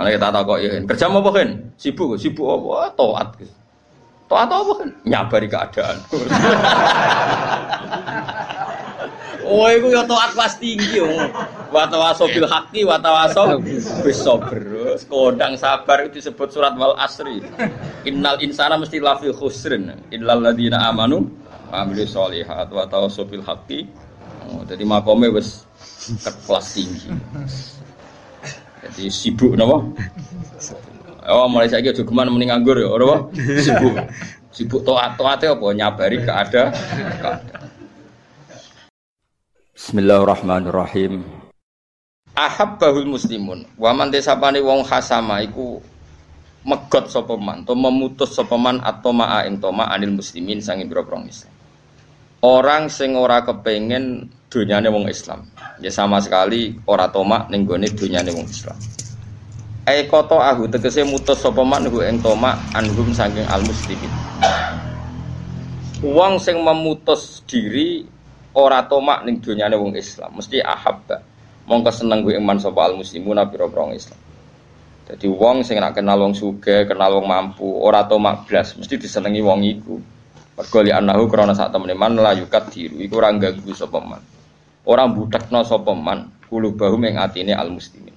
Ana kita takoki kerja apa kan? Sibuk, sibuk apa? Taat. Taat apa kan? Nyabari keadaan. Oh, iku ya taat kelas tinggi yo. Wa tawaso bil haqqi wa bis. Kodang sabar itu disebut surat wal asri. Innal insana mesti lafi khusrin. Illal ladzina amanu wa amilus solihat wa bil. Oh, jadi makome wis kelas tinggi. Jadi sibuk napa? Oh, mulai saiki aja geman mending nganggur ya, ora Sibuk. Sibuk taat taate apa nyabari keadaan. keadaan. Bismillahirrahmanirrahim. Ahabbahul muslimun. Wa man desapane wong khasama iku megot sapa man, to memutus sapa man atau ma'a ing toma anil muslimin sanging pira-pira Islam. Orang sing ora kepengin donyane wong Islam. Ya sama sekali ora toma ning gone donyane wong Islam. Ai koto ahu tegese mutus sapa man hu ing toma anhum saking al muslimin. Wong sing memutus diri ora tomak ning donyane wong Islam, mesti ahabba. Mongko seneng kuwi iman sapa al muslimuna pira-pira Islam. Jadi wong sing nak kenal wong sugih, kenal wong mampu, ora tomak blas, mesti disenengi wong iku. Mergo li anahu krana sak temene man la yukat diru, iku ora ganggu sapa man. Ora mbutekno sapa man, bahu ing atine al muslimin.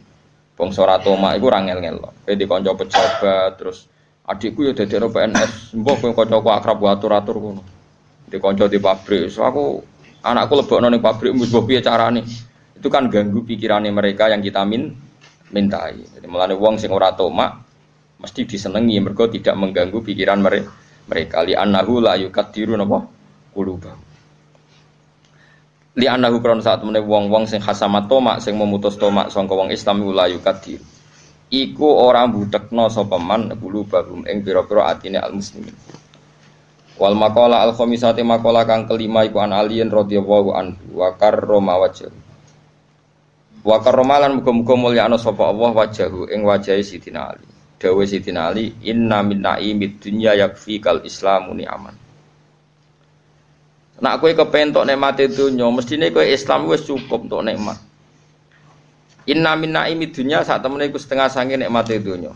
Wong ora tomak iku ora ngel-ngel. Kowe dikonco pejabat terus adikku ya dadi PNS, mbok kowe kancaku akrab atur-atur ngono. Dikonco di pabrik, so aku anakku lebok ning pabrik mbus piye carane. Itu kan ganggu pikirannya mereka yang kita min mintai. Jadi melane wong sing ora tomak mesti disenengi mergo tidak mengganggu pikiran mereka. Mereka li annahu la yukadiru napa quluba. Li annahu kron saat meneh wong-wong sing khasamat tomak sing memutus tomak sangka wong Islam la yukadiru. Iku ora budekno sapa man qulubahum ing pira-pira atine al muslimin. Wal makola al khomisati makola kang kelima iku an aliyin radhiyallahu anhu wa karrama wajh. Wa karrama lan muga-muga mulyakno sapa Allah wajahu ing wajahe Sidina Ali. Dawe Sidina Ali inna min naimid dunya yakfi kal islamu ni'aman. Nak kowe kepen tok nikmate donya, mestine kowe Islam wis cukup untuk nikmat. Inna min naimid dunya sak temene iku setengah sange nikmate donya.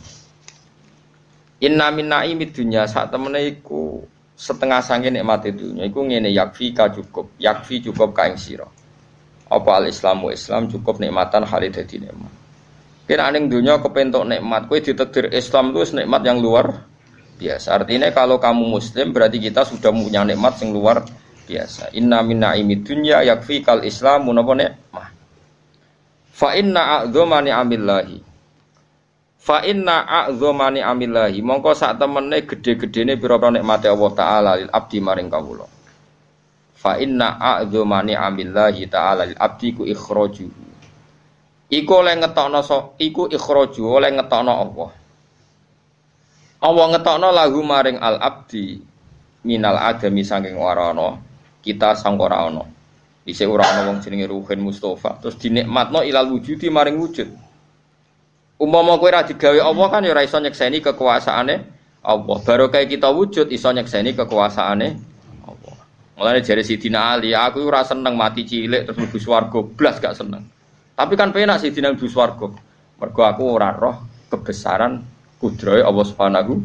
Inna min naimid dunya sak temene iku setengah sange nikmat itu iku ngene yakfi ka cukup yakfi cukup ka ing sira apa al islamu islam cukup nikmatan khalid dadi nikmat kira ning dunya kepentok nikmat kowe ditakdir Islam itu nikmat yang luar biasa. Artinya kalau kamu muslim berarti kita sudah punya nikmat yang luar biasa. Inna min naimi dunya yakfi kal islamu napa nikmah fa inna a'dzama ni'amillahi. Fa inna a'zamani amillahi mongko sak temene gede-gedene pira-pira nikmate Allah taala lil abdi maring kawula. Fa inna a'zamani amillahi taala lil abdi ku ikhraju. Iku oleh ngetokno so, iku ikhraju oleh ngetokno Allah. Allah ngetokno lagu maring al abdi minal adami saking warana kita sang ora ana. Dise ora ana wong jenenge Ruhin Mustafa terus dinikmatno ilal wujudi maring wujud. Umpama kowe ra digawe Allah kan ya ora iso nyekseni kekuasaane Allah. Baru kayak kita wujud iso nyekseni kekuasaane Allah. Mulane jare Sidina Ali, aku ora seneng mati cilik terus mlebu swarga, blas gak seneng. Tapi kan penak Sidina mlebu swarga. Mergo aku ora roh kebesaran kudrahe Allah Subhanahu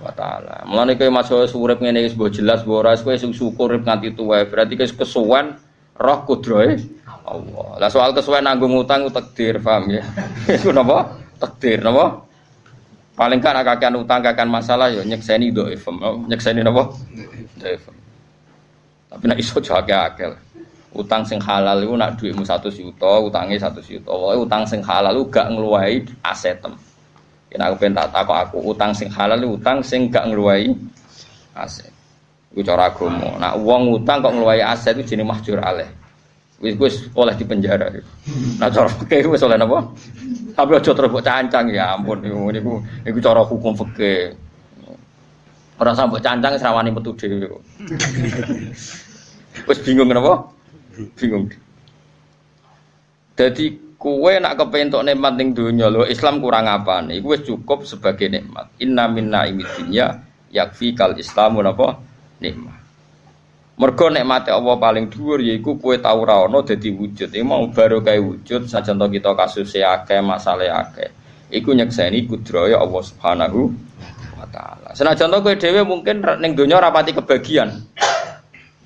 wa taala. Mulane kowe masuk urip ngene wis mbok jelas mbok ora kowe sing syukur urip nganti tuwa, berarti kowe kesuwen roh kudrahe Allah. Lah soal kesuwen nanggung utang takdir, paham ya? Iku napa? takdir napa paling kan kakean utang kakean masalah yo ya nyekseni dhaifem oh, nyekseni napa dhaifem tapi nek iso jake akeh utang sing halal iku nak dhuwitmu 100 juta utange 100 juta wae utang sing halal lu gak ngluwahi asetem yen aku pengen tak takok aku utang sing halal utang sing gak ngluwahi aset iku cara agama nak wong utang kok ngluwahi aset itu jenenge mahjur aleh wis wis oleh di penjara. Nah cara fikih wis oleh napa? Tapi aja terus cancang ya ampun niku niku niku cara hukum fikih. Ora sampe cancang serawani metu dhewe. Wis bingung napa? Bingung. Jadi kue nak kepentok nikmat ning donya lho Islam kurang apa nih? Kue cukup sebagai nikmat. Inna minna imidnya yakfi kal Islamu napa? Nikmat. Mergo nikmate Allah paling dhuwur yaiku kowe tau ra ono dadi wujud. Iki mau baru kae wujud sajan kita kasus akeh, masalah akeh. iku nyekseni kudraya Allah Subhanahu wa taala. Senajan to kowe dhewe mungkin ning donya rapati kebagian.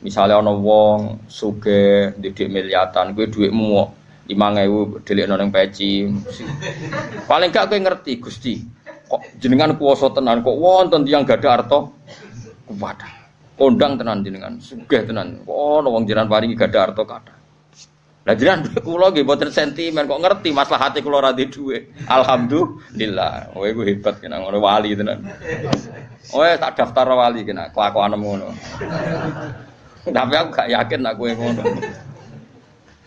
Misalnya ana wong sugih didik miliatan, kowe dhuwitmu 5000 delikno ning peci. Paling gak kowe ngerti Gusti, kok jenengan kuwasa tenan kok wonten tiyang gadah arta kuwat. Kondang tenan jenengan, sugih tenan. Kok ana wong jenengan paringi gadah arta kathah. Lah jenengan kula nggih mboten sentimen kok ngerti masalah hati kula ra duwe. Alhamdulillah. Kowe iku hebat kena ngono wali tenan. Oh tak daftar wali kena kelakuan ngono. Tapi aku gak yakin aku yang ngono.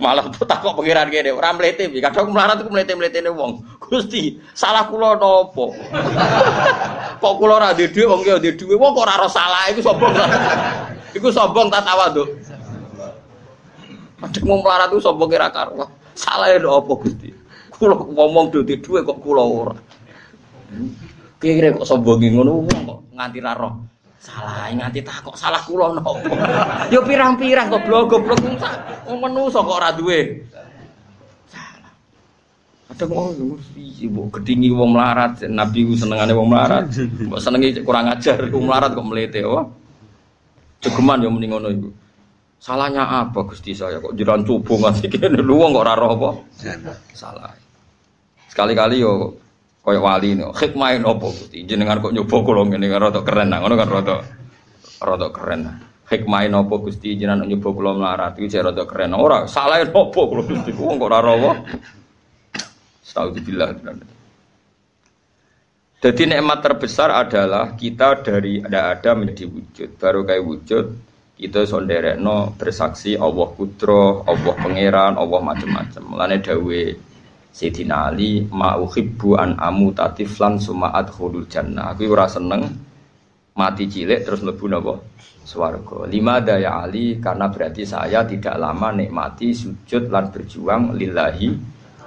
Malah tak kok pengiran gini, orang melete, kadang melarat aku melete melete nih wong. Gusti, salah kulo nopo. kok kulo rada duit, wong dia duit, wong kok raro salah, itu sombong. Iku sombong tak tawa tuh. Kadang mau melarat itu sombong kira karuan. Salah ya nopo gusti. Kulo ngomong duit duit kok kulo ora. Kira kok sombongin ngono kok nganti raro. Salah nganti tak kok salah kula nopo. Yo pirang-pirang kok goblok-goblok wong menungso kok ora duwe. Salah. Ada wong piye mbok gedingi wong melarat, Nabi ku senengane wong melarat. Mbok senengi kurang ajar wong melarat kok melete wah. Cegeman yo mending ngono iku. Salahnya apa Gusti saya kok jiran coba ngasih kene lu wong kok ora apa? Salah. Sekali-kali yo Kaya wali nih, hikmah nopo gusti. Jenengan kok nyoba kula ngene rada keren nah, ngono kan rada rada keren. Hikmah nopo gusti jenengan nyoba kula melarat iki jek rada keren. Ora salah nopo kula gusti. Wong kok ora rawa. Astagfirullah. Jadi nikmat terbesar adalah kita dari ada ada menjadi wujud. Baru kayak wujud kita sonderekno bersaksi Allah kudro, Allah pangeran, Allah macam-macam. Mulane dawe Sayyidina Ali ma uhibbu an amu tatiflan sumaat khulul jannah. Aku ora seneng mati cilik terus mlebu napa? Swarga. Lima daya Ali karena berarti saya tidak lama nikmati sujud lan berjuang lillahi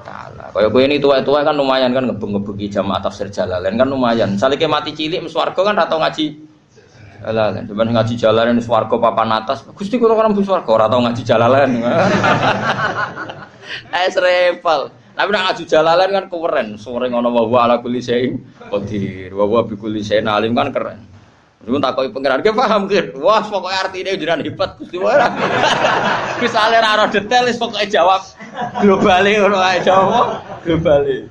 taala. Kaya kowe ini tua-tua kan lumayan kan ngebeng-ngebengi jamaah tafsir jalalain kan lumayan. Salike mati cilik swarga kan atau ngaji jalalan. Cuman ngaji jalalan swarga papan atas. Gusti kula kan mlebu swarga ora tau ngaji jalalan. Eh repel. Tapi nak ngaji jalalan kan keren. Sore ngono wa wa ala kulli syai'in qadir. Wa wa bi kulli syai'in alim kan keren. Lu takoki pangeran, "Ki paham ki?" Wah, pokoke artine jenengan hebat Gusti ora. Misale ra ora detail pokoke jawab globale ngono ae jawab globale.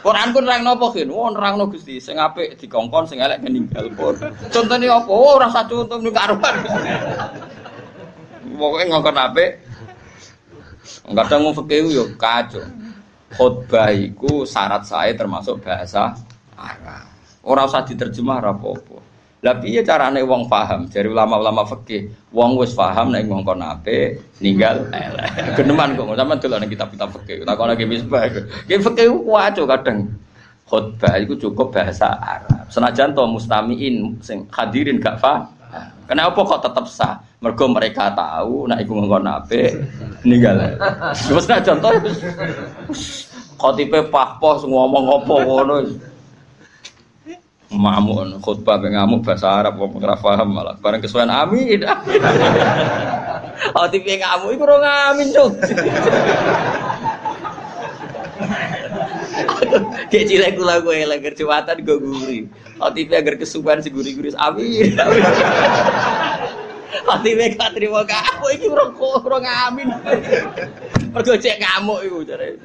Quran pun nerang nopo kin? Oh nerang no gusti. Sing apik dikongkon, sing elek meninggal pun. Contohnya apa? Oh rasa contoh nih karuan. Pokoknya ngongkon apik. Kadang mau fakir yo kacau khutbah itu syarat saya termasuk bahasa Arab. Orang usah diterjemah apa-apa. Lah piye carane wong paham? Dari ulama-ulama fikih, wong wis paham nek ngongkon ape ninggal elek. Geneman kok sampean delok ning kitab-kitab fikih. Takon lagi misbah. Ki fikih ku waco kadang. Khutbah itu cukup bahasa Arab. Senajan to mustamiin sing hadirin gak paham. Kenapa kok tetap sah? Mergo mereka tahu nek iku ngongkon ape ninggal. Wis contoh khotibe pahpoh ngomong apa ngono. Mamuk khutbah be ngamuk bahasa Arab wong ora paham malah bareng kesuwen amin. Khotibe ngamuk iku ora ngamin, Cuk. Kayak cilik kula kowe lagi Jumatan go guri. Khotibe agar kesuwen si guri-guri amin. Khotibe gak trimo kamu iki ora ora ngamin. Mergo cek ngamuk iku jare.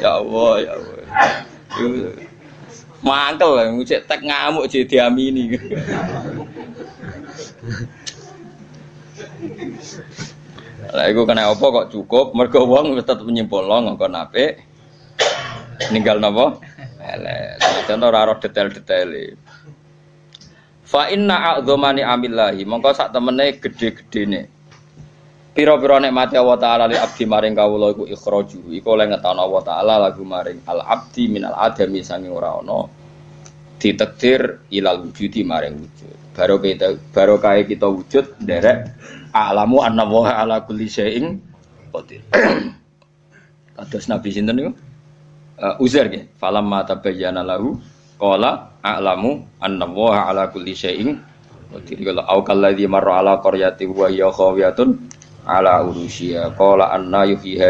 Ya Allah, ya Allah. Mangkel lah, cek tek ngamuk jadi diamini. Lah iku kena apa kok cukup? Mergo wong tetep nyimpulno ngongkon apik. Ninggal napa? Elek. Contoh ora detail-detail. Fa inna a'dzamani amillahi, mongko sak temene gede-gedene Piro-piro nikmati Allah Ta'ala li abdi maring kawula iku ikhraju Iku oleh ngetono Allah Ta'ala lagu maring al abdi minal adami sangi ora ono Ditekdir ilal wujudi maring wujud Baru kita baru kaya kita wujud derek alamu anna wa ala kulli syai'in qadir Kados Nabi sinten niku uh, Uzair nggih falam ma tabayyana lahu qala a'lamu anna wa ala kulli syai'in qadir kalau au kalladzi marra ala qaryati wa hiya ala urusia qala anna yuhyi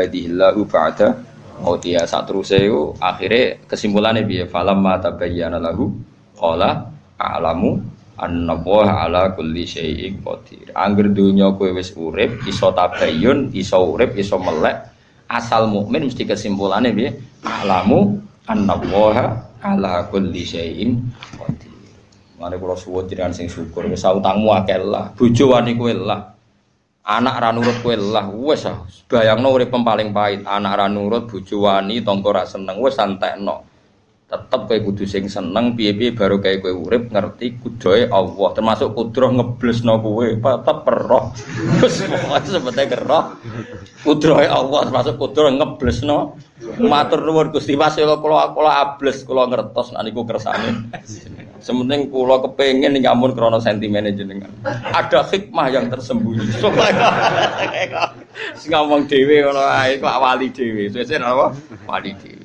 ba'da Oh dia terus itu akhirnya kesimpulannya biar falam mata bayyana lahu qala a'lamu anna ala kulli syai'in qadir. Angger dunya kowe wis urip iso tabayyun, iso urip, iso melek. Asal mukmin mesti kesimpulannya piye? A'lamu anna ala kulli syai'in qadir. Mane kula suwun jenengan sing syukur wis utangmu akeh lah, bojo wani kowe lah. Anak ra nurut kowe lah, wis ah. bayangno urip paling pahit, anak ra nurut, bojo wani, tangga ra seneng, wis santekno tetep kayak kudu sing seneng piye-piye baru kayak kue urip ngerti kudoe Allah. Termasuk kudroh ngeblesno kowe tetep perroh terus sebetulnya keroh. Kudrohe Allah termasuk kudroh ngeblesno. Matur nuwun Gusti Mas kula kula ables kula ngertos nek niku kersane. Sementing kula kepengin nyamun krana sentimen jenengan. Ada hikmah yang tersembunyi. Supaya ngomong dhewe ngono ae kok wali dhewe. Sesuk apa wali dhewe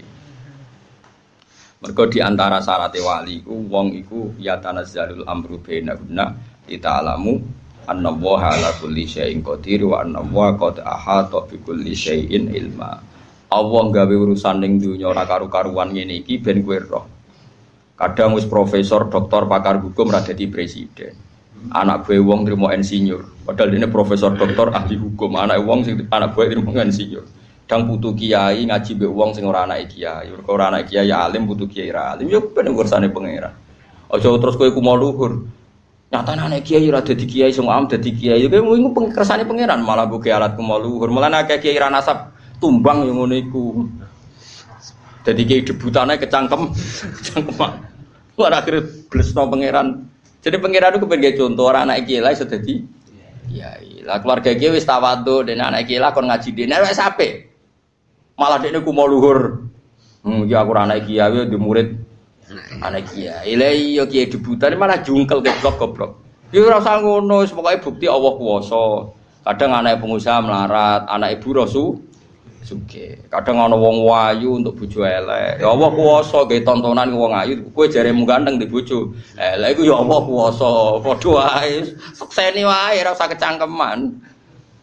Mergo di antara syarat wali iku wong iku ya tanazzalul amru bainahunna alamu anna wa ala kulli syai'in qadir wa anna wa qad ahata bi kulli syai'in ilma. Allah gawe urusan ning dunya ora karu-karuan ngene iki ben kowe roh. Kadang wis profesor, doktor, pakar hukum ra dadi presiden. Anak gue wong terima insinyur, padahal ini profesor doktor ahli hukum. Anak wong sing anak gue terima insinyur dang putu kiai ngaji be wong sing ora anake kiai. Mergo ora anake kiai alim putu kiai ra alim yo ben urusanane pangeran. Aja terus kowe ku mau luhur. Nyatane anak kiai ora dadi kiai sing am dadi kiai. Kowe iku pangeran malah buke alat ku mau luhur. Malah akeh kiai ra nasab tumbang yo ngono iku. Dadi kiai debutane kecangkem kecangkeman. Ora akhir blesno pangeran. Jadi pangeran itu pengen contoh orang anak kiai lah sudah di kiai. Lah keluarga kiai wis tawadu dan anak kiai lah kon ngaji dene wis ape. Malah dia ku mau luhur. Hmm, ya aku anak kiai di murid anak kiai. Lah iya kiai debutan malah jungkel goblok goblok. Ya ora usah ngono, pokoke bukti Allah kuwasa. Kadang anak pengusaha melarat, anak ibu rasu suge. Kadang ana wong wayu untuk bojo elek. Ya Allah kuwasa gawe tontonan wong ayu, kowe jaremu ganteng di bojo. Elek iku ya Allah kuwasa. Padha wae. Sekseni wae ora usah kecangkeman.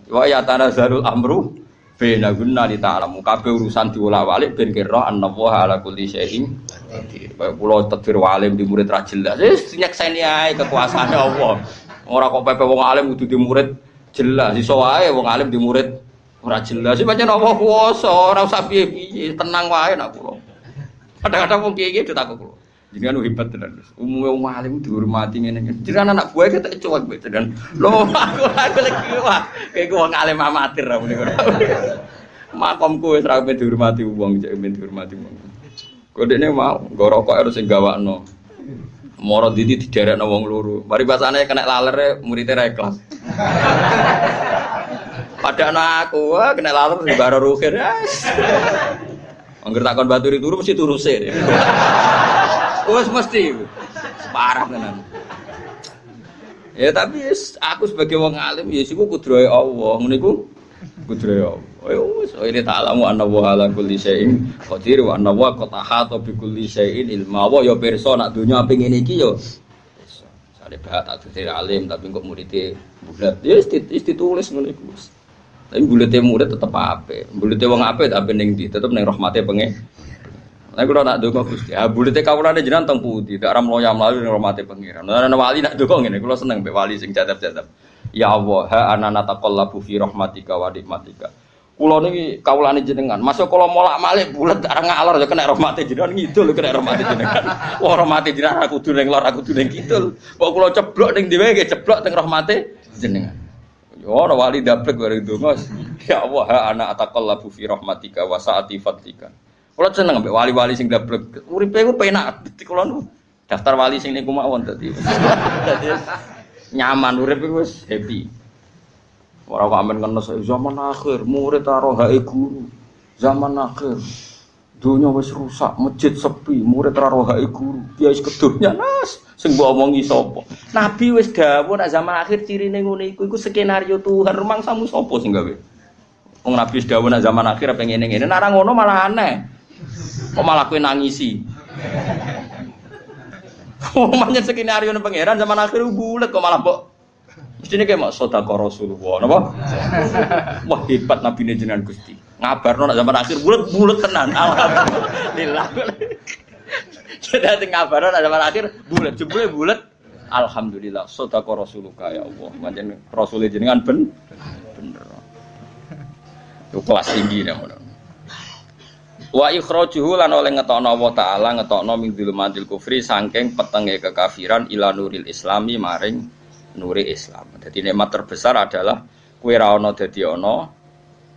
Wa ya tanazalul amru Bena guna di ta'alamu kabeh urusan diwolak-walik ben kira annallaha ala kulli syai'in qadir. Kaya kula tadbir walim di murid ra jelas. Wis nyekseni ae kekuasaane Allah. Ora kok pepe wong alim kudu di murid jelas. Iso wae wong alim di murid ora jelas. Sing pancen Allah kuwasa, ora usah piye-piye, tenang wae nak kula. Kadang-kadang wong kiye-kiye ditakok. Jenengan hebat tenan. Umume wong alim dihormati ngene ngene. Jenengan anak buah kita cuek mbek jenengan. Lho aku aku lagi wah kayak wong alim amatir ra muni Makomku wis ra dihormati wong cek men dihormati wong. Kodene mau nggo rokok harus sing gawakno. Moro didi diderekno wong loro. Mari basane kena laler muridnya ra ikhlas. Padahal aku kena laler di baro rukin. Angger takon baturi turu mesti turu sih. Wes mesti. Parah tenan. Ya tapi aku sebagai wong alim ya siku kudrohe Allah. Ngene iku kudrohe Allah. Ya wis oh, ini ta'lamu anna wa ala kulli syai'in qadir wa anna wa qad ahata bi kulli syai'in ilma. Wa ya pirsa nak donya ping ngene iki ya Sale bahat tak dadi alim tapi kok muridé bulat. Ya wis ditulis ngene iku. Tapi bulete murid tetep apik. Bulete wong apik tapi ning ndi tetep ning rahmate pengen Nah kalau nak dongo gusti, ah bulete kawulane jenengan teng putih, tak ram loya mlayu ning rahmate pangeran. Nah wali nak dongo ngene, kula seneng mbek wali sing jadab-jadab. Ya Allah, ha anana taqallabu fi rahmatika wa nikmatika. Kula niki kawulane jenengan, masuk kula molak-malik bulet arep ngalor ya kena rahmate jenengan ngidul kena rahmate jenengan. Wah rahmate jenengan aku kudu ning lor aku kudu ning kidul. Kok kula ceblok ning dhewe nggih ceblok teng rahmate jenengan. Ya ora wali daplek bareng donga. Ya Allah, ha ana ataqallabu fi rahmatika wa saati fadlika. Kalau seneng ambek wali-wali sing dablek. Uripe ku penak. Dadi kula daftar wali sing niku mawon dadi. Nyaman urip iku wis happy. Ora kok amen kena zaman akhir, murid karo hae guru. Zaman akhir. Dunia wis rusak, masjid sepi, murid karo hae guru. Dia wis kedunya nas, sing mbok omongi sapa? Nabi wis dawuh nek zaman akhir cirine ngene iku iku skenario Tuhan, rumangsamu sapa sing gawe? Wong Nabi wis dawuh nek zaman akhir pengen ngene. Nek ora ngono malah aneh. Kok malah kue nangisi? Omahnya skenario nih pangeran zaman akhir bulat kok malah kok Mesti kayak mak sedekah Rasulullah, napa? Wah hebat Nabi ini jenengan Gusti. Ngabarno nak zaman akhir bulat-bulat tenan. Alhamdulillah. Jadi ngabarno nak zaman akhir bulat, jebule bulat. Alhamdulillah, sedekah Rasulullah ya Allah. Pancen Rasul jenengan ben bener. Itu kelas tinggi namanya. Wa ikhrajuhu lan oleh ngetokno Allah taala ngetokno min dzulumatil kufri saking petenge kekafiran ila nuril islami maring nuri Islam. Jadi nikmat terbesar adalah kue ra ono dadi ono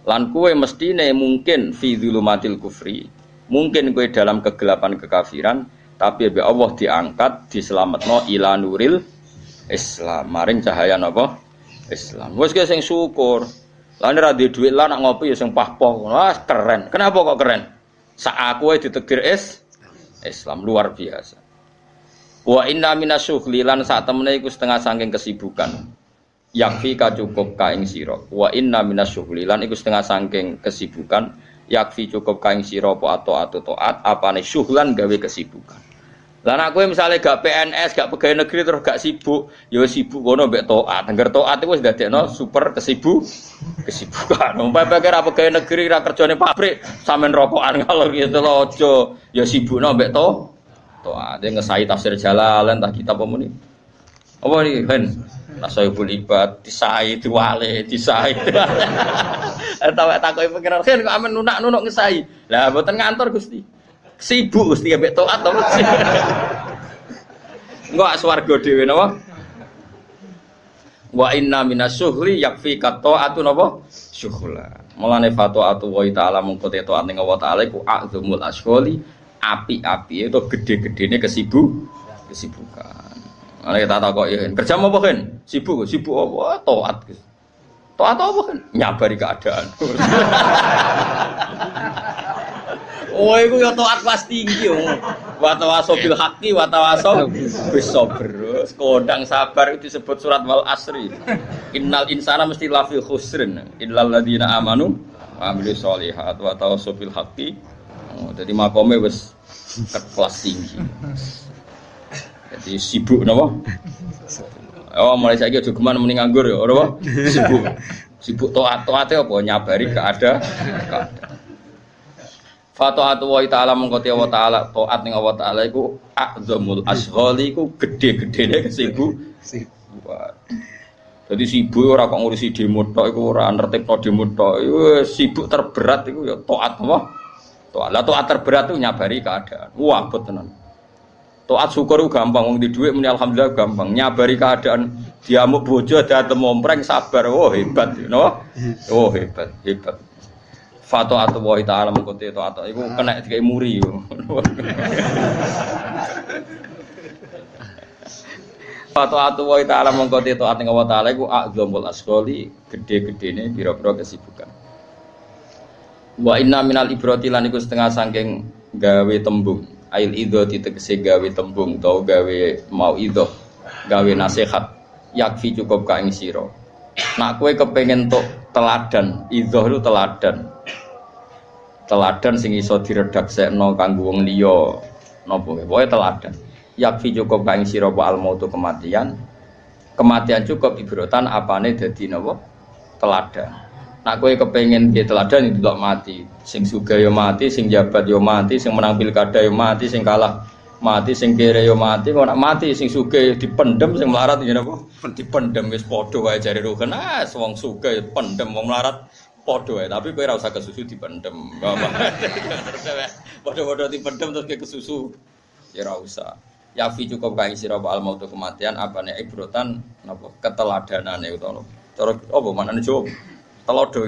lan kue mestine mungkin fi dzulumatil kufri. Mungkin kue dalam kegelapan kekafiran tapi be Allah diangkat diselametno ila nuril Islam. Maring cahaya napa? Islam. Wes sing syukur. Lah nek ra duit lah nak ngopi ya sing pah-pah. Wah, keren. Kenapa kok keren? Sak aku ditegir es Islam luar biasa. Wa inna minasyughli lan sak temene iku setengah saking kesibukan. Yakfi ka cukup ka ing. Wa inna minasyughli lan iku setengah saking kesibukan. Yakfi cukup ka ing sira apa atau atau taat apane syuhlan gawe kesibukan. Nek kowe misale gak PNS, gak pegawai negeri terus gak sibuk, ya sibuk kono mbek taat. Angger taat iku wis dadekno super kesibuk kesibukan. Umpama apa pegawai negeri ra kerjane pabrik, sampean rokokan kalau gitu lho aja ya sibukno mbek to. Taat ngesai tafsir Jalalain tak kitab apa. Apa nih, Hen? Nasaibul ibad, disai, diwale, disai. Tahu tak kau pengiran, Hen kok amen nunak-nunuk ngesai. Lah, buatan ngantor Gusti. Sibuk Gusti ambek taat to. Enggak swarga dhewe napa? Wa inna minasyuhli yakfi qata'atu napa? Syuhla. Mulane fatwa atu wa ta'ala mungko taat ning Allah taala iku azmul asghali api-api itu gede-gedene kesibuk kesibukan. Ana kita tak kok ya, kerja apa kan? Sibuk, sibuk apa? Taat. Taat apa kan? Nyabari keadaan. Oh, itu ya taat kelas tinggi yo. Wa tawaso bil haqqi wa tawaso bis sabr. Kodang sabar itu disebut surat wal asri. Innal insana mesti lafi khusrin illal ladzina amanu wa amilus solihat wa tawaso bil haqqi. Oh, jadi makome wis kelas tinggi. Jadi sibuk napa? Oh, mulai saiki aja geman muni nganggur ya, ora Sibuk. Sibuk taat-taate apa nyabari keadaan. Fato'atu wa ta'ala mengkoti wa ta'ala To'at ning Allah ta'ala iku A'zamul asholi iku gede-gedene kesibu Jadi sibuk ora kok ngurusi demo tok iku ora nertibno demo tok. sibuk terberat iku ya taat apa? Taat. Lah taat terberat itu nyabari keadaan. Wah, abot tenan. Taat syukur gampang wong di dhuwit muni alhamdulillah gampang. Nyabari keadaan diamuk bojo ada temompreng sabar. Oh hebat, you know? Oh hebat, hebat. Fato atau wa ta'ala mengkuti itu atau itu kena dikai muri Fato atau wa ta'ala mengkuti itu atau wa ta'ala itu a'zamul asgoli gede-gede ini biro-biro kesibukan. Wa inna minal ibroti lan iku setengah sangking gawe tembung. Ail idho ditegesi gawe tembung tau gawe mau idho gawe nasihat. Yakfi cukup kain siro Nak kue kepengen tok teladan, idho itu teladan teladan sing iso diredaksekno kanggo wong liya. Napa? Pokoke teladan. Yakfi cukup kang sira wa al mautu kematian. Kematian cukup ibrotan apane dadi napa? Teladan. Nak kowe kepengin dia teladan itu tak mati. Sing suga yo mati sing jabat yo mati sing menang pilkada yo mati sing kalah mati sing kere yo mati. Kok nak mati sing suga dipendem sing melarat ya napa? Dipendem wis padha wae jare rugen. Ah wong suga pendem wong melarat Podo ya, tapi kowe ora usah kesusu dipendem. Podo-podo dipendem terus ke kesusu. Ya ora usah. Yafi cukup kain sira al mautu kematian apane ibrotan napa keteladanane utawa cara apa manane jawab telodo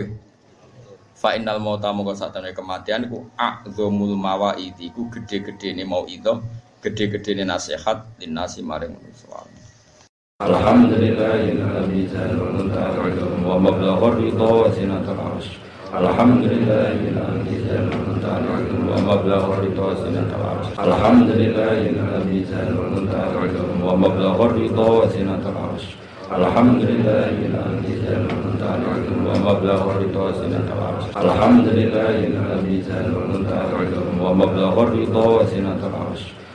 fa innal mauta moko satane kematian iku a'zamul mawaid iku gede-gedene mau itu gede-gedene nasihat linasi maring manusia الحمد لله الذي جعل المنتهى ومبلغ الرضا وزنة العرش. الحمد لله الذي جعل المنتهى ومبلغ الرضا وزنة العرش. الحمد لله الذي جعل المنتهى ومبلغ الرضا وزنة العرش. الحمد لله الذي جعل المنتهى ومبلغ الرضا وزنة العرش. الحمد لله الذي جعل المنتهى ومبلغ الرضا وزنة العرش.